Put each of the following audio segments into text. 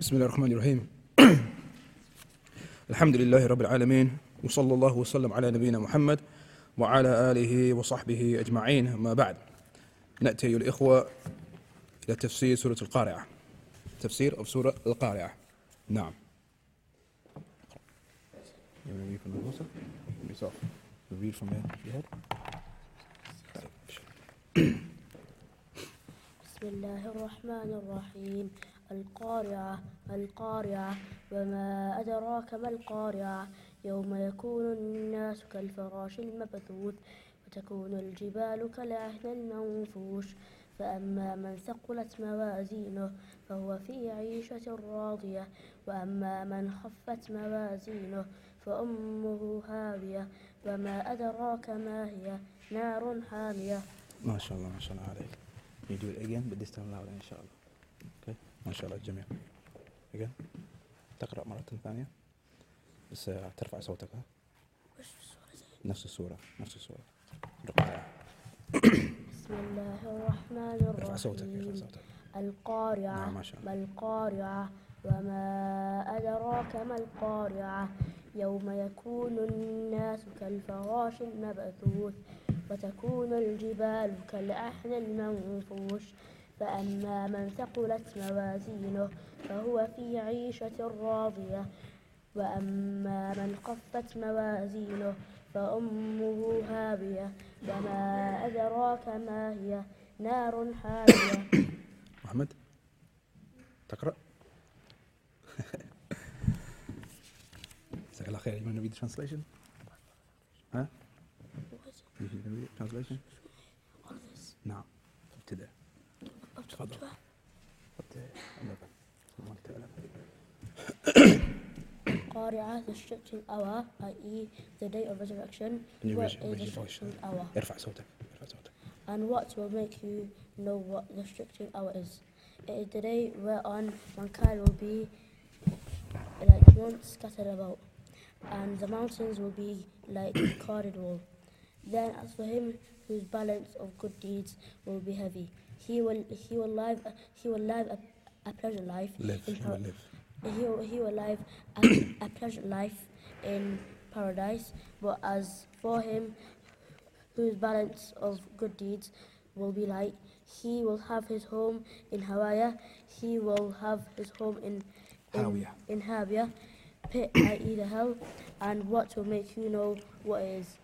بسم الله الرحمن الرحيم. الحمد لله رب العالمين وصلى الله وسلم على نبينا محمد وعلى آله وصحبه أجمعين. ما بعد نأتي أيها الإخوة إلى تفسير سورة القارعة. تفسير أو سورة القارعة. نعم? بسم الله الرحمن الرحيم. القارعة القارعة. وما أدراك ما القارعة؟ يوم يكون الناس كالفراش المبثوث وتكون الجبال كالعهن المنفوش. فأما من ثقلت موازينه فهو في عيشة راضية. وأما من خفت موازينه فأمه هاوية. وما أدراك ما هي؟ نار حامية. ما شاء الله ما شاء الله عليك. You do it again but this time louder الله. Okay. ما شاء الله الجميع. Again تقرأ مرة ثانية. بس ترفع صوتك ها؟ نفس السورة نفس السورة القارعة بسم الله الرحمن ارفع صوتك ارفع الرحيم. صوتك. القارعة نعم، ما شاء الله. ما القارعة وما أدراك ما القارعة. يوم يكون الناس كالفراش المبثوث وتكون الجبال كالعهن المنفوش. فأما من ثقلت موازينه فهو في عيشة راضية. وأما من خفت موازينه فأمه هاوية. وما أدراك ما هي؟ نار حامية. محمد تقرأ؟ جزاك الله خير You want to read the translation? ها؟ The translation? نعم ابتدأ. تفضل ابتدأ. الله تعالى. قارعة the restricting hour i.e. the day of resurrection Can you what raise, is raise the your voice? restricting hour ارفع صوتك ارفع صوتك and what will make you know what the restricting hour is it is the day whereon mankind will be like once scattered about and the mountains will be like a carded wall then as for him whose balance of good deeds will be heavy he will he will live he will live a, a pleasant life live in par- live he will, he will live a, a pleasant life in paradise, but as for him whose balance of good deeds will be light, he will have his home in Hawaii, he will have his home in in, Hawiya. in Hawiya, pit i.e. the hell, and what will make you know what is.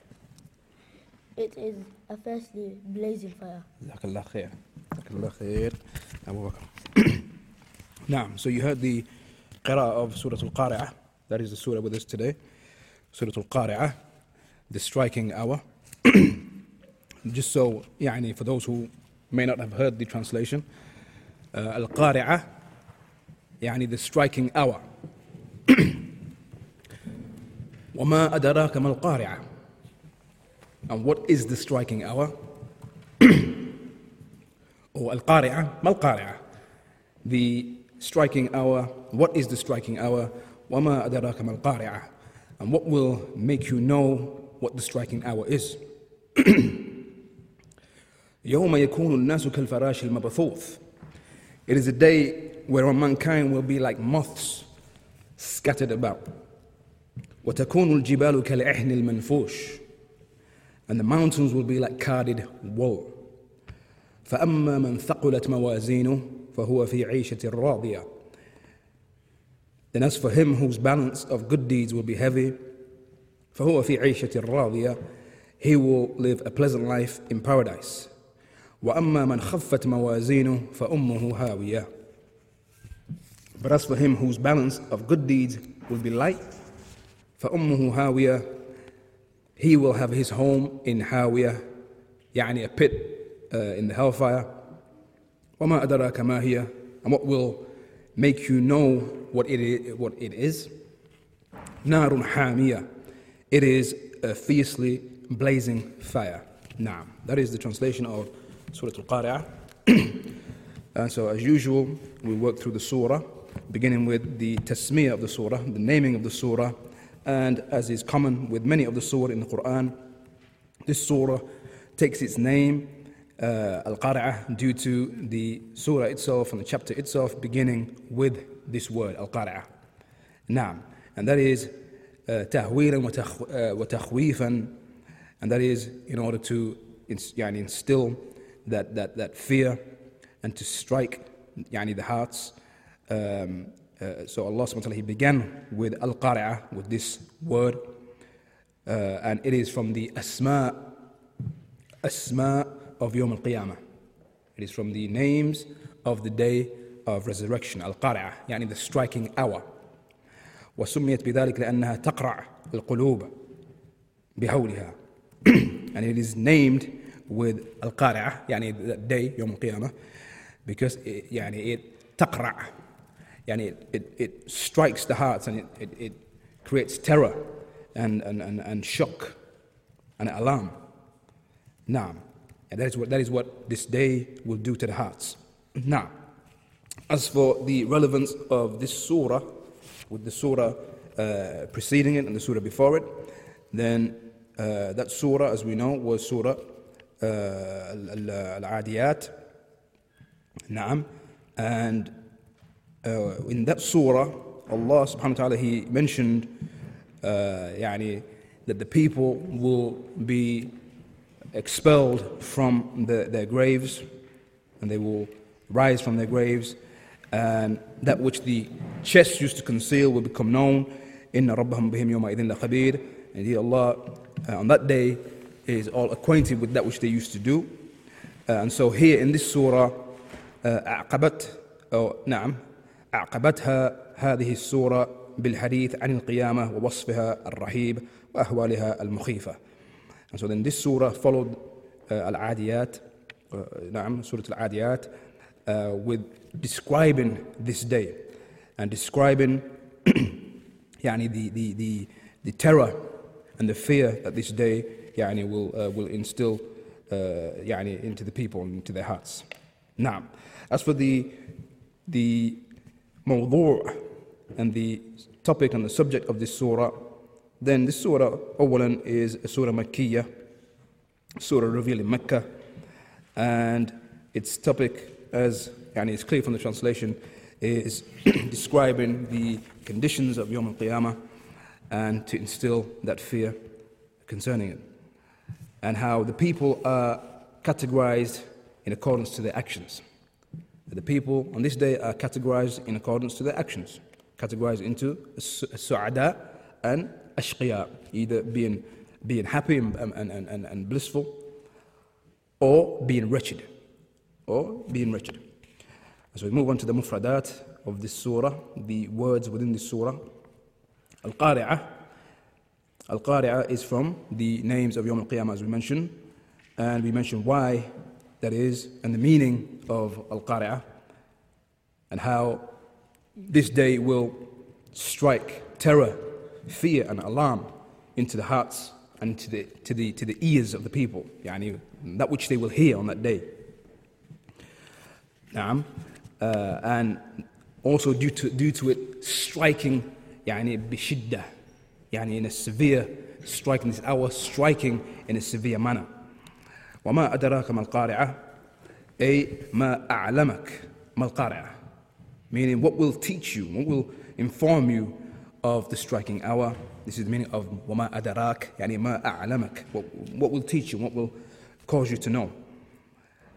It is a firstly blazing fire. جزاك الله خير جزاك الله خير أبو بكر نعم so you heard the قراءة of Surah Al-Qari'ah that is the surah with us today Surah Al-Qari'ah the striking hour just so يعني for those who may not have heard the translation uh, Al-Qari'ah يعني the striking hour وما أدراك ما القارعة and what is the striking hour or القارعة ما القارعة the striking hour what is the striking hour وما أدراك ما القارعة and what will make you know what the striking hour is يوم يكون الناس كالفراش المبثوث it is a day where mankind will be like moths scattered about وتكون الجبال كالعهن المنفوش and the mountains will be like carded wool فأما من ثقلت موازينه فهو في عيشة راضية Then as for him whose balance of good deeds will be heavy فهو في عيشة راضية He will live a pleasant life in paradise وأما من خفت موازينه فأمه هاوية But as for him whose balance of good deeds will be light فأمه هاوية He will have his home in هاوية يعني a pit uh, in the hellfire وما أدراك ما هي and what will make you know what it is, what it is نار حامية it is a fiercely blazing fire نعم that is the translation of Surah Al-Qari'ah and so as usual we work through the surah beginning with the tasmiyah of the surah the naming of the surah and as is common with many of the surah in the Quran, this surah takes its name, uh, Al Qari'ah, due to the surah itself and the chapter itself beginning with this word, Al Qari'ah. Naam. And that is uh, tahweelan uh, wa takhweefan, and that is in order to yani, instill that, that, that fear and to strike yani, the hearts. Um, uh, so Allah subhanahu wa ta'ala he began with al-qari'ah with this word uh, and it is from the asma asma of Yom al-Qiyamah it is from the names of the day of resurrection al-qari'ah يعني the striking hour وسميت بذلك لأنها تقرع القلوب بهولها and it is named with القارعة يعني that day يوم القيامة because it, يعني it تقرع and it, it, it strikes the hearts and it, it, it creates terror and, and, and, and shock and alarm. Now, And that is, what, that is what this day will do to the hearts. Now, as for the relevance of this surah, with the surah uh, preceding it and the surah before it, then uh, that surah, as we know, was Surah uh, Al Adiyat. Naam. And uh, in that surah, Allah subhanahu wa ta'ala, He mentioned uh, يعني, that the people will be expelled from the, their graves and they will rise from their graves and that which the chest used to conceal will become known. Inna rabbahum bihim yawma idhin khabir. Indeed, Allah uh, on that day is all acquainted with that which they used to do. Uh, and so here in this surah, أعقبت أو نعم أعقبتها هذه السورة بالحديث عن القيامة ووصفها الرهيب وأهوالها المخيفة. And so then this surah followed uh, Al-Adiyat, uh, نعم Surah Al-Adiyat uh, with describing this day and describing يعني, the, the, the, the terror and the fear that this day يعني, will, uh, will instill uh, يعني, into the people and into their hearts. Now, as for the, the موضوع and the topic and the subject of this surah, then this surah, أولا, is a surah Makkiyah, surah revealed in Mecca, and its topic as yani it's clear from the translation, is describing the conditions of Yom Al-Qiyamah and to instill that fear concerning it. And how the people are categorized in accordance to their actions. The people on this day are categorized in accordance to their actions, categorized into su'ada and ashqiya, either being, being happy and, and, and, and blissful or being wretched or being wretched. As we move on to the mufradat of this surah, the words within this surah, Al-Qari'ah. Al-Qari'ah is from the names of Yom Al-Qiyamah as we mentioned, and we mentioned why that is and the meaning of Al-Qari'ah and how this day will strike terror, fear and alarm into the hearts and to the, to the, to the ears of the people, yani that which they will hear on that day. نعم uh, and also due to, due to it striking يعني بشدة يعني in a severe striking this hour striking in a severe manner وما أدراك ما القارعة أي ما أعلمك ما القارعة meaning what will teach you what will inform you of the striking hour this is the meaning of وما أدراك يعني ما أعلمك what, what will teach you what will cause you to know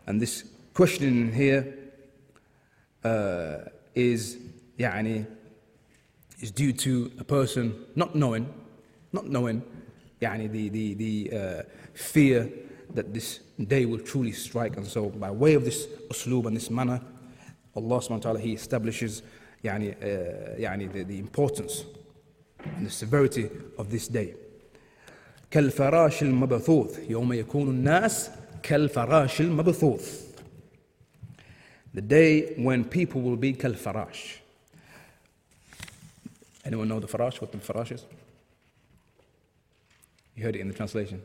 and this question here uh, is يعني is due to a person not knowing not knowing يعني the the the uh, fear that this day will truly strike and so by way of this uslub and this manner Allah subhanahu wa ta'ala he establishes يعني uh, يعني the, the importance and the severity of this day كالفراش المبثوث يوم يكون الناس كالفراش المبثوث the day when people will be kal farash. Anyone know the farash? What the farash is? You heard it in the translation.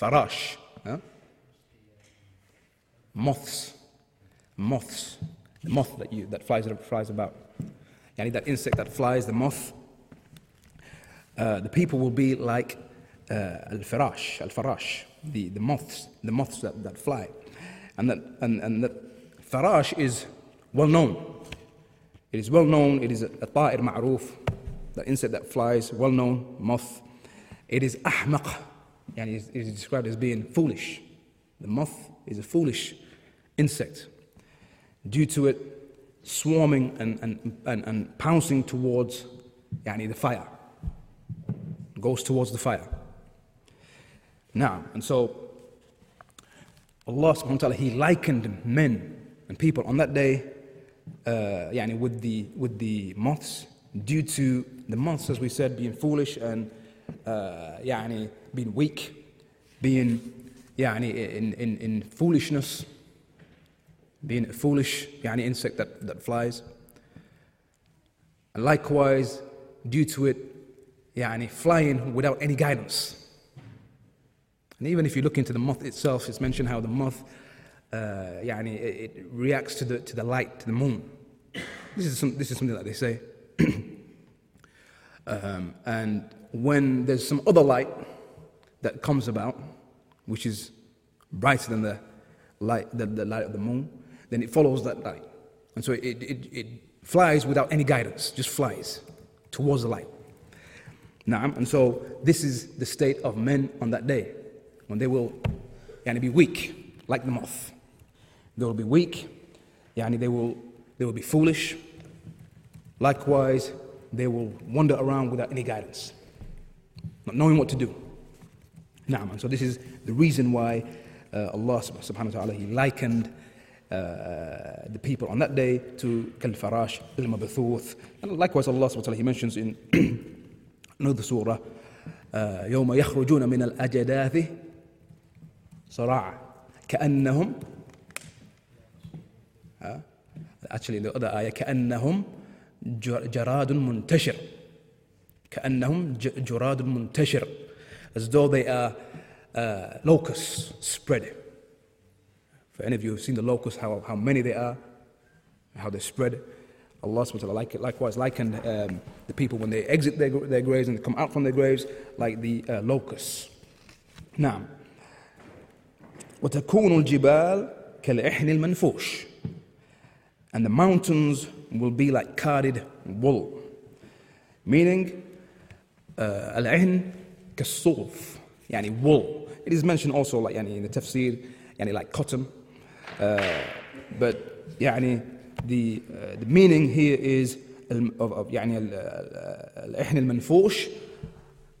Farash. Huh? Moths. Moths. The moth that, you, that flies, flies about. Yani that insect that flies, the moth. Uh, the people will be like uh, al-farash, al-farash. the, the moths, the moths that, that fly. And that, and, and that farash is well known. It is well known, it is a, ta'ir ma'roof, the insect that flies, well known, moth. It is ahmaq, it is described as being foolish. The moth is a foolish insect due to it swarming and, and, and, and pouncing towards yani, the fire. Goes towards the fire. Now, and so Allah subhanahu wa ta'ala, He likened men and people on that day uh, yani with, the, with the moths due to the moths, as we said, being foolish and uh, yani being weak, being yani in, in, in foolishness, being a foolish yani insect that, that flies. And likewise, due to it yani flying without any guidance. And even if you look into the moth itself, it's mentioned how the moth uh, يعني, it, it reacts to the, to the light, to the moon. This is, some, this is something that they say. um, and when there's some other light that comes about, which is brighter than the light, the, the light of the moon, then it follows that light. And so it, it, it flies without any guidance, just flies towards the light. Naam. And so this is the state of men on that day, when they will yani, be weak, like the moth. They will be weak, yani they will, they will be foolish. Likewise, they will wander around without any guidance, not knowing what to do. Naam. And so this is the reason why uh, Allah subhanahu wa ta'ala, He likened uh, the people on that day to Kalfarash al Mabthuth. And likewise, Allah subhanahu wa ta'ala, He mentions in another surah, يوم يخرجون من الأجداث صراع كأنهم actually in the other ayah كأنهم جراد منتشر كأنهم جراد منتشر as though they are uh, locusts spread for any of you who've seen the locusts how, how many they are how they spread Allah subhanahu wa ta'ala likewise likened um, the people when they exit their, their graves and come out from their graves like the uh, locusts. Now, وتكون الجبال كالإحن المنفوش and the mountains will be like carded wool meaning uh, العهن كالصوف يعني wool it is mentioned also like يعني in the tafsir يعني like cotton uh, but يعني the, uh, the meaning here is of, of يعني الإحن المنفوش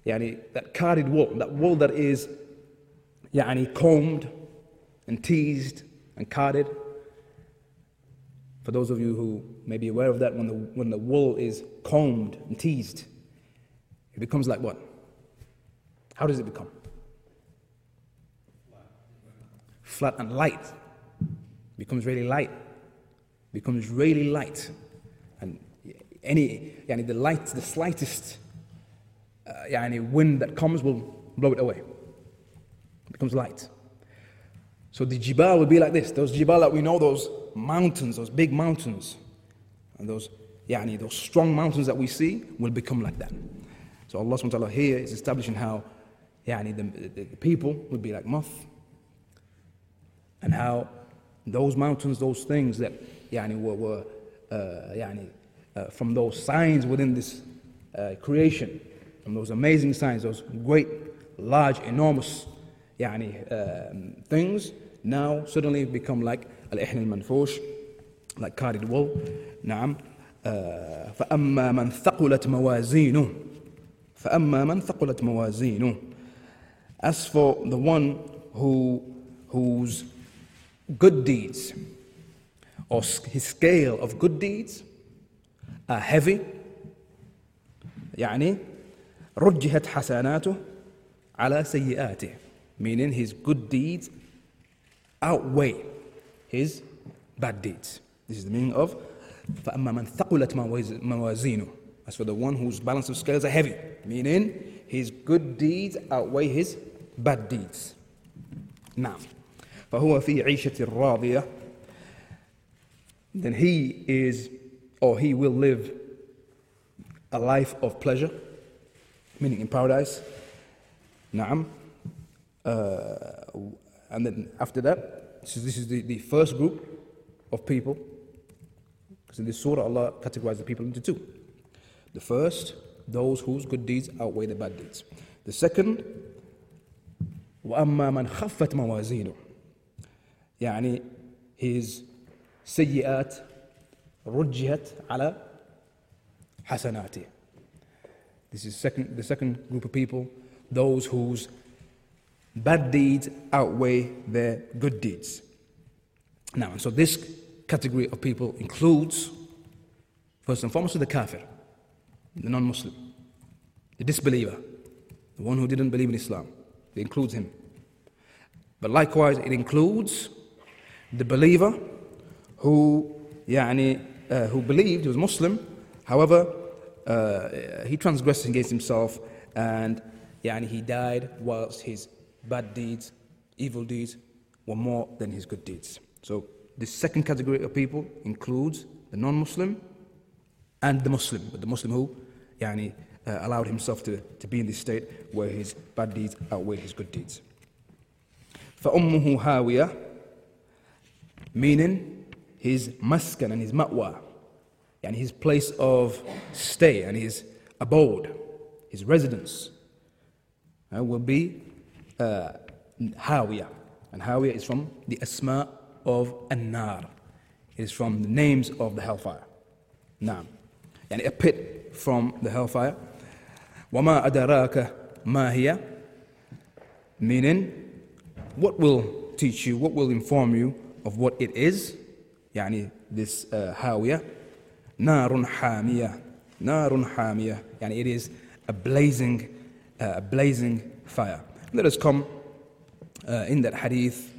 يعني that carded wool that wool that is يعني combed and teased and carded for those of you who may be aware of that when the, when the wool is combed and teased it becomes like what How does it become flat and light becomes really light becomes really light. And any, yani the light, the slightest uh, yani wind that comes will blow it away. It becomes light. So the jibal will be like this. Those jibal that we know, those mountains, those big mountains, and those, yani, those strong mountains that we see will become like that. So Allah subhanahu wa ta'ala here is establishing how yani, the, the, the people would be like moth, and how those mountains, those things that يعني were, were uh, يعني, uh, from those signs within this uh, creation, from those amazing signs, those great, large, enormous يعني, um, things, now suddenly become like al-ihn al-manfush, like carded wool. نعم. فأما من ثقلت موازينه فأما من ثقلت موازينه As for the one who, whose good deeds or his scale of good deeds are heavy يعني رجحت حسناته على سيئاته meaning his good deeds outweigh his bad deeds this is the meaning of فأما من ثقلت موازينه as for the one whose balance of scales are heavy meaning his good deeds outweigh his bad deeds نعم فهو في عيشة راضية then he is or he will live a life of pleasure, meaning in paradise. Naam. Uh, and then after that, this is, this is the, the first group of people. Because in this surah, Allah categorized the people into two. The first, those whose good deeds outweigh the bad deeds. The second, وأما من خفت موازينه يعني his سيئات رجحت على حسناته This is second, the second group of people, those whose bad deeds outweigh their good deeds. Now, so this category of people includes, first and foremost, the kafir, the non Muslim, the disbeliever, the one who didn't believe in Islam. It includes him. But likewise, it includes the believer who, يعني, uh, who believed, he was Muslim, however, uh, he transgressed against himself and يعني, he died whilst his bad deeds, evil deeds, were more than his good deeds. So, this second category of people includes the non Muslim and the Muslim, but the Muslim who يعني, uh, allowed himself to, to be in this state where his bad deeds outweigh his good deeds. فأمه هاوية meaning his maskan and his ma'wa and his place of stay and his abode, his residence uh, will be uh, Hawiya. And Hawiya is from the Asma of An-Nar. It is from the names of the hellfire. Naam. And a pit from the hellfire. وَمَا أَدَرَاكَ مَا هِيَ Meaning, what will teach you, what will inform you of what it is? يعني this uh, Hawiya. نار حامية نار حامية يعني it is a blazing uh, a blazing fire let us come uh, in that hadith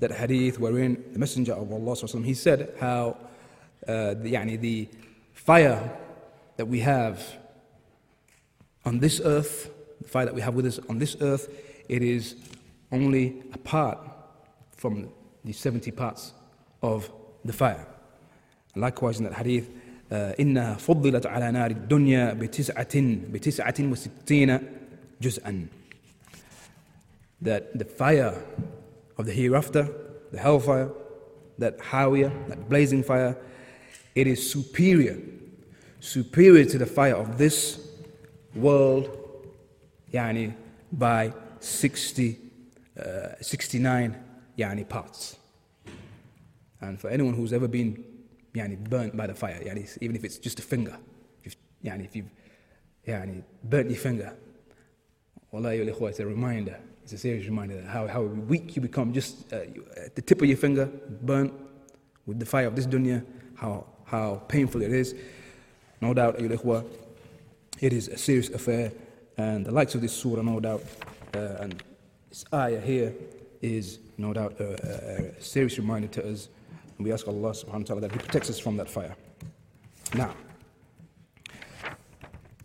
that hadith wherein the messenger of Allah he said how uh, the, يعني the fire that we have on this earth the fire that we have with us on this earth it is only a part from the 70 parts of the fire Likewise in that hadith, uh, إنها فضلت على نار الدنيا بتسعة بتسعة وستين جزءا. That the fire of the hereafter, the hellfire, that hawiyah, that blazing fire, it is superior, superior to the fire of this world, yani by 60, uh, 69 yani parts. And for anyone who's ever been يعني burnt by the fire يعني even if it's just a finger if, يعني if you've يعني burnt your finger والله يا الإخوة it's a reminder it's a serious reminder how, how weak you become just uh, you, at the tip of your finger burnt with the fire of this dunya how, how painful it is no doubt أيها الإخوة it is a serious affair, and the likes of this surah, no doubt, uh, and this ayah here is no doubt a, a, a serious reminder to us. And we ask Allah subhanahu wa ta'ala that He protects us from that fire. Now,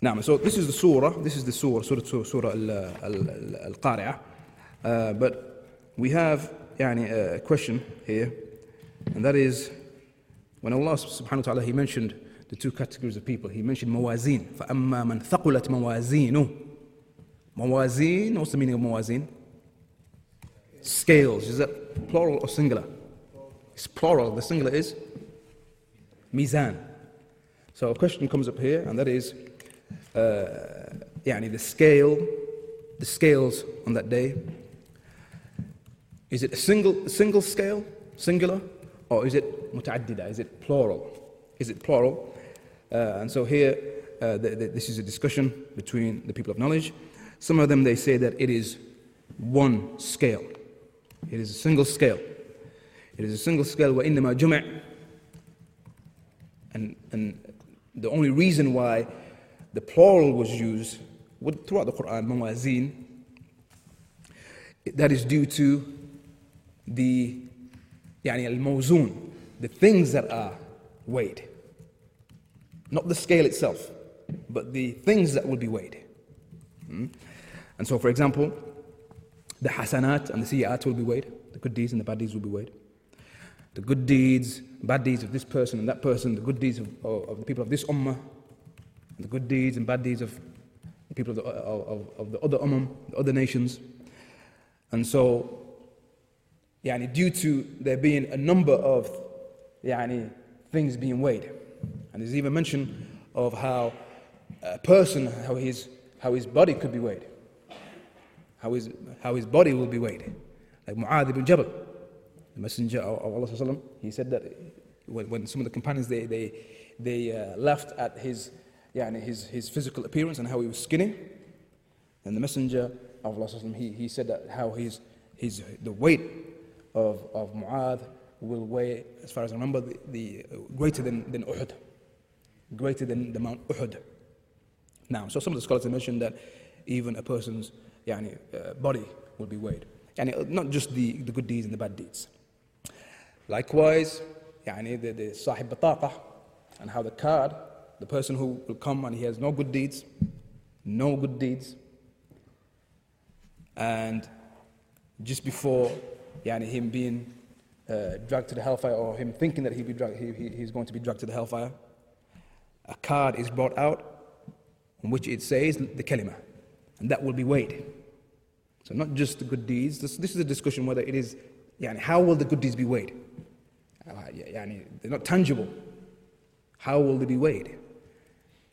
now, so this is the surah, this is the surah, surah, surah al Qari'ah. Uh, but we have yani, a question here, and that is when Allah subhanahu wa ta'ala he mentioned the two categories of people, He mentioned mawazin. فَأَمَّا مَنْ ثَقُلَتْ مَوَازِينُ Mawazin, what's the meaning of mawazin? Scales, is that plural or singular? It's plural, the singular is mizan. So a question comes up here, and that is uh, يعني the scale, the scales on that day. Is it a single, single scale, singular, or is it muta'addida? Is it plural? Is it plural? Uh, and so here, uh, the, the, this is a discussion between the people of knowledge. Some of them they say that it is one scale. It is a single scale. It is a single scale, وَإِنَّمَا جُمِعْ and, and the only reason why the plural was used throughout the Quran, mawazin, that is due to the يعني الموزون, the things that are weighed. Not the scale itself, but the things that will be weighed. Hmm? And so, for example, the hasanat and the siyat will be weighed, the good deeds and the bad deeds will be weighed the good deeds, bad deeds of this person and that person, the good deeds of, of, the people of this ummah, the good deeds and bad deeds of the people of the, of, of the other ummah, the other nations. And so, yani, due to there being a number of yani, things being weighed, and there's even mention of how a person, how his, how his body could be weighed, how his, how his body will be weighed. Like Mu'adh ibn Jabal, the Messenger of Allah, he said that when, when some of the companions they, they, they uh, laughed at his, yani, his, his physical appearance and how he was skinny, and the Messenger of Allah, he, he said that how his, his, the weight of, of Mu'adh will weigh, as far as I remember, the, the uh, greater than, than Uhud, greater than the Mount Uhud. Now, so some of the scholars have mentioned that even a person's yani, uh, body will be weighed. Yani, not just the, the good deeds and the bad deeds. Likewise, yani, the, the sahib bataqa, and how the card, the person who will come and he has no good deeds, no good deeds, and just before yani, him being uh, dragged to the hellfire or him thinking that he'd be dragged, he, he, he's going to be dragged to the hellfire, a card is brought out on which it says the kalima, and that will be weighed. So not just the good deeds. This, this is a discussion whether it is, yani, how will the good deeds be weighed? Uh, yani, they're not tangible. How will they be weighed?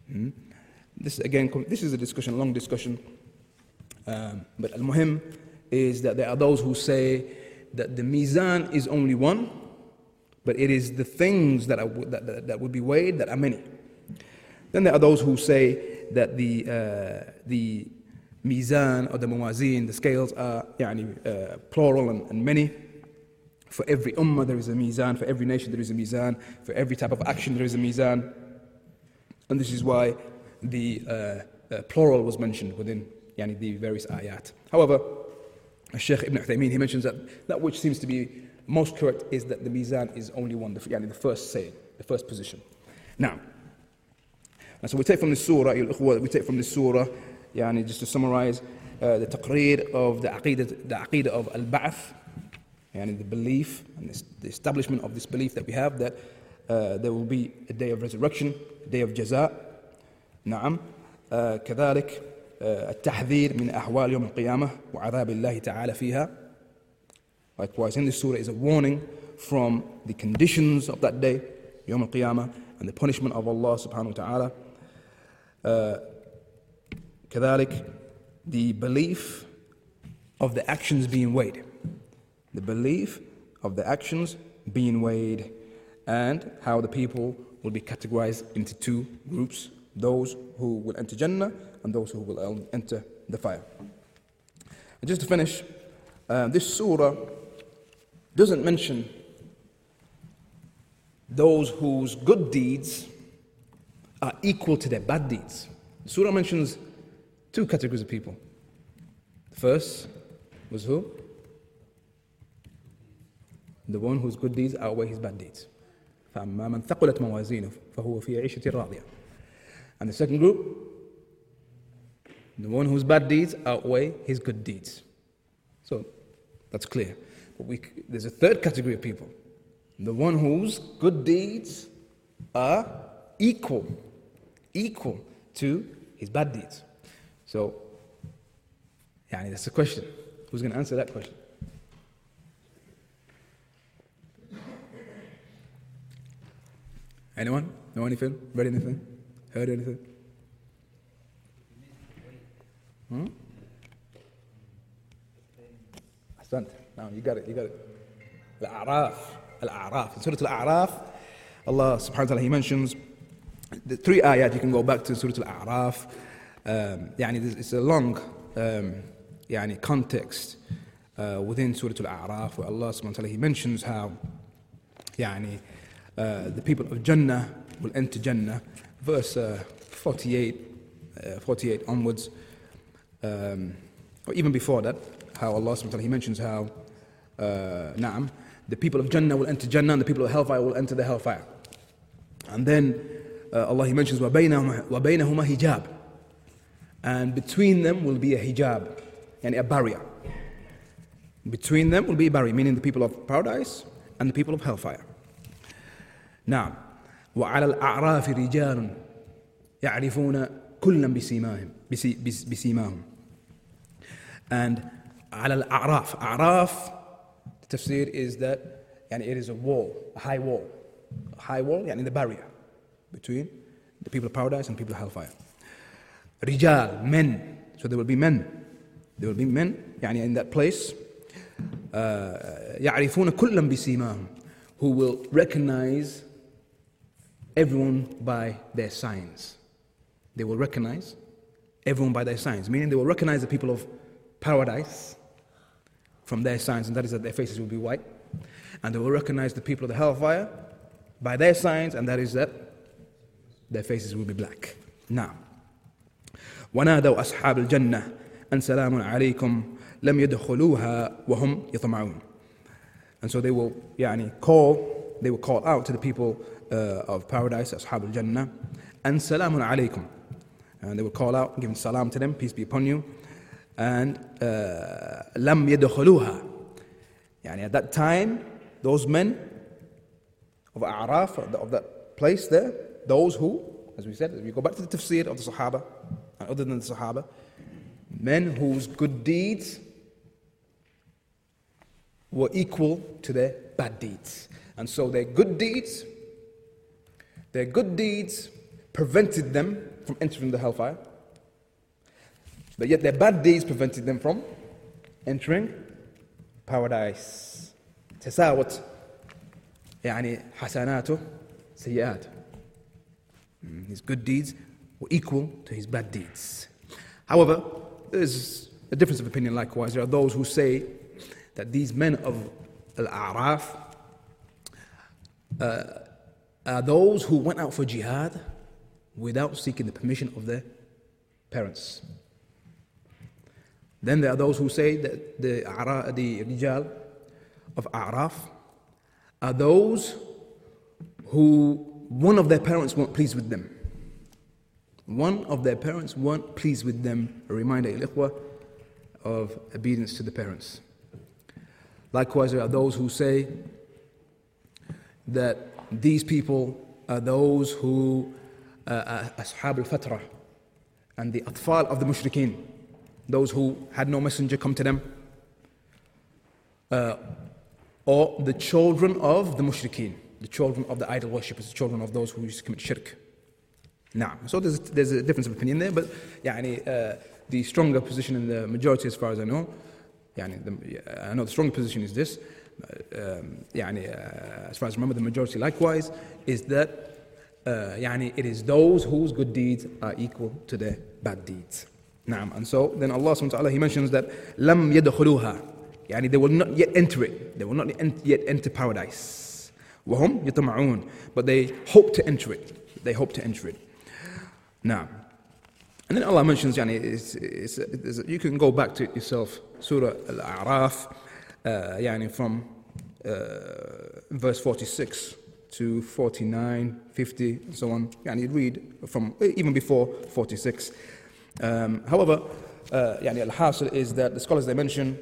Hmm? This again, this is a discussion, a long discussion. Um, but al-muhim is that there are those who say that the mizan is only one, but it is the things that, are, that, that, that would be weighed that are many. Then there are those who say that the, uh, the mizan or the mawazin, the scales are yani, uh, plural and, and, many. For every ummah there is a mizan, for every nation there is a mizan, for every type of action there is a mizan. And this is why the uh, uh plural was mentioned within yani, the various ayat. However, Sheikh Ibn Uthaymeen, he mentions that that which seems to be most correct is that the mizan is only one, the, yani the first saying, the first position. Now, and so we take from this surah, we take from this surah, yani just to summarize, uh, the taqreer of the aqidah, the aqidah of al-ba'ath, yani the belief and the establishment of this belief that we have that uh, there will be a day of resurrection, a day of jaza. نعم. Uh, كذلك التحذير من أحوال يوم القيامة وعذاب الله تعالى فيها. Likewise, in this surah is a warning from the conditions of that day, يوم القيامة, and the punishment of Allah subhanahu wa ta'ala. Uh, كذلك the belief of the actions being weighed. The belief of the actions being weighed and how the people will be categorized into two groups those who will enter Jannah and those who will enter the fire. And just to finish, uh, this surah doesn't mention those whose good deeds are equal to their bad deeds. The surah mentions two categories of people. The first was who? The one whose good deeds outweigh his bad deeds. فأما من ثقلت موازينه فهو في عيشة راضية. And the second group, the one whose bad deeds outweigh his good deeds. So that's clear. But we, there's a third category of people the one whose good deeds are equal, equal to his bad deeds. So, yeah, that's the question. Who's going to answer that question? Anyone? Know anything? Read anything? Heard anything? Hmm? أحسنت. Now you got it. You got it. Al-A'raf. Al-A'raf. In Surah Al-A'raf, Allah subhanahu wa ta'ala, He mentions the three ayat. You can go back to Surah Al-A'raf. Um, يعني it's a long um, يعني context uh, within Surah Al-A'raf where Allah subhanahu wa ta'ala, He mentions how يعني uh, the people of Jannah will enter Jannah verse uh, 48, uh, 48 onwards, um, or even before that, how Allah subhanahu wa ta'ala, He mentions how, uh, Naam, the people of Jannah will enter Jannah and the people of Hellfire will enter the Hellfire. And then uh, Allah He mentions, وَبَيْنَهُمَا hijab. And between them will be a hijab, and a barrier. Between them will be a barrier, meaning the people of paradise and the people of hellfire. Now, وعلى الأعراف رجال يعرفون كلا بسيماهم بسيماهم and على الأعراف أعراف the tafsir is that يعني it is a wall a high wall a high wall يعني the barrier between the people of paradise and people of hellfire رجال men so there will be men there will be men يعني in that place uh, يعرفون كلا بسيماهم who will recognize everyone by their signs they will recognize everyone by their signs meaning they will recognize the people of paradise from their signs, and that is that their faces will be white. And they will recognize the people of the hellfire by their signs, and that is that their faces will be black. Now, ونادوا أصحاب الجنة أن سلام عليكم لم يدخلوها وهم يطمعون. And so they will يعني, call, they will call out to the people uh, of paradise, أصحاب الجنة, أن سلام عليكم. And they will call out, giving salam to them, peace be upon you and uh, لم يدخلوها يعني at that time those men of A'raf of that place there those who as we said as we go back to the tafsir of the Sahaba and other than the Sahaba men whose good deeds were equal to their bad deeds and so their good deeds their good deeds prevented them from entering the hellfire but yet their bad deeds prevented them from entering paradise. تساوت يعني حسناته سيئاته. His good deeds were equal to his bad deeds. However, there's a difference of opinion likewise. There are those who say that these men of Al-A'raf uh, are those who went out for jihad without seeking the permission of their parents. Then there are those who say that the, the Rijal of A'raf are those who one of their parents weren't pleased with them. One of their parents weren't pleased with them. A reminder, of obedience to the parents. Likewise, there are those who say that these people are those who uh, Ashab al-Fatra and the Atfal of the Mushrikeen those who had no messenger come to them, uh, or the children of the mushrikeen, the children of the idol worshippers, the children of those who used to commit shirk. Now, so there's, there's a difference of opinion there, but يعني, uh, the stronger position in the majority, as far as I know, يعني, the, I know the stronger position is this, uh, um, يعني, uh, as far as I remember, the majority likewise, is that uh, يعني, it is those whose good deeds are equal to their bad deeds. Naam. And so then Allah subhanahu wa ta'ala, He mentions that lam yadkhuluha. Yani they will not yet enter it. They will not yet enter paradise. Wahum yatama'un. But they hope to enter it. They hope to enter it. Now, and then Allah mentions, yani, it's, it's, it's, you can go back to it yourself. Surah Al-A'raf, uh, yani from uh, verse 46 to 49, 50, and so on. Yani read from even before 46. Um, however, uh, يعني al-hasil is that the scholars they mention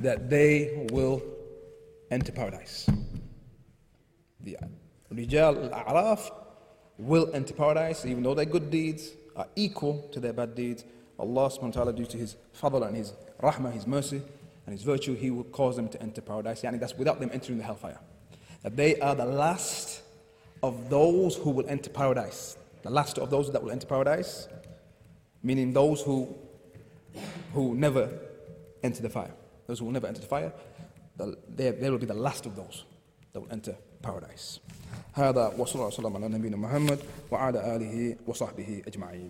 that they will enter paradise. The Rijal al-A'raf will enter paradise even though their good deeds are equal to their bad deeds. Allah subhanahu wa ta'ala due to his fadl and his rahmah, his mercy and his virtue, he will cause them to enter paradise. Yani that's without them entering the hellfire. That they are the last of those who will enter paradise. The last of those that will enter paradise meaning those who, who never enter the fire. Those who will never enter the fire, they, they will be the last of those that will enter paradise. هذا وصلى الله على نبينا محمد وعلى آله وصحبه أجمعين